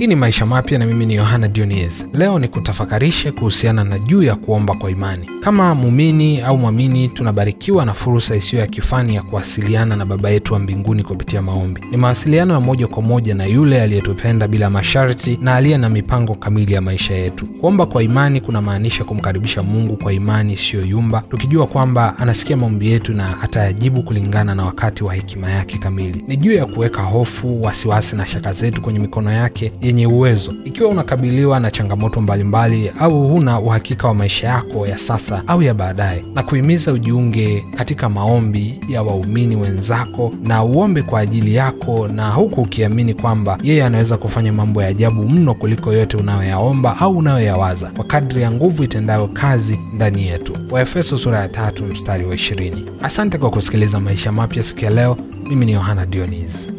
Hii ni Maisha Mapya na mimi ni Yohana Dionis. Leo ni kutafakarishe kuhusiana na juu ya kuomba kwa imani. Kama muumini au mwamini, tunabarikiwa na fursa isiyo ya kifani ya kuwasiliana na Baba yetu wa mbinguni kupitia maombi. Ni mawasiliano ya moja kwa moja na yule aliyetupenda bila masharti na aliye na mipango kamili ya maisha yetu. Kuomba kwa imani kunamaanisha kumkaribisha Mungu kwa imani isiyoyumba, tukijua kwamba anasikia maombi yetu na atayajibu kulingana na wakati wa hekima yake kamili. Ni juu ya kuweka hofu, wasiwasi na shaka zetu kwenye mikono yake yenye uwezo. Ikiwa unakabiliwa na changamoto mbalimbali au huna uhakika wa maisha yako ya sasa au ya baadaye, na kuhimiza ujiunge katika maombi ya waumini wenzako na uombe kwa ajili yako, na huku ukiamini kwamba yeye anaweza kufanya mambo ya ajabu mno kuliko yote unayoyaomba au unayoyawaza kwa kadri ya nguvu itendayo kazi ndani yetu. Waefeso sura ya tatu mstari wa ishirini. Asante kwa kusikiliza Maisha Mapya siku ya leo. Mimi ni Yohana Dionis.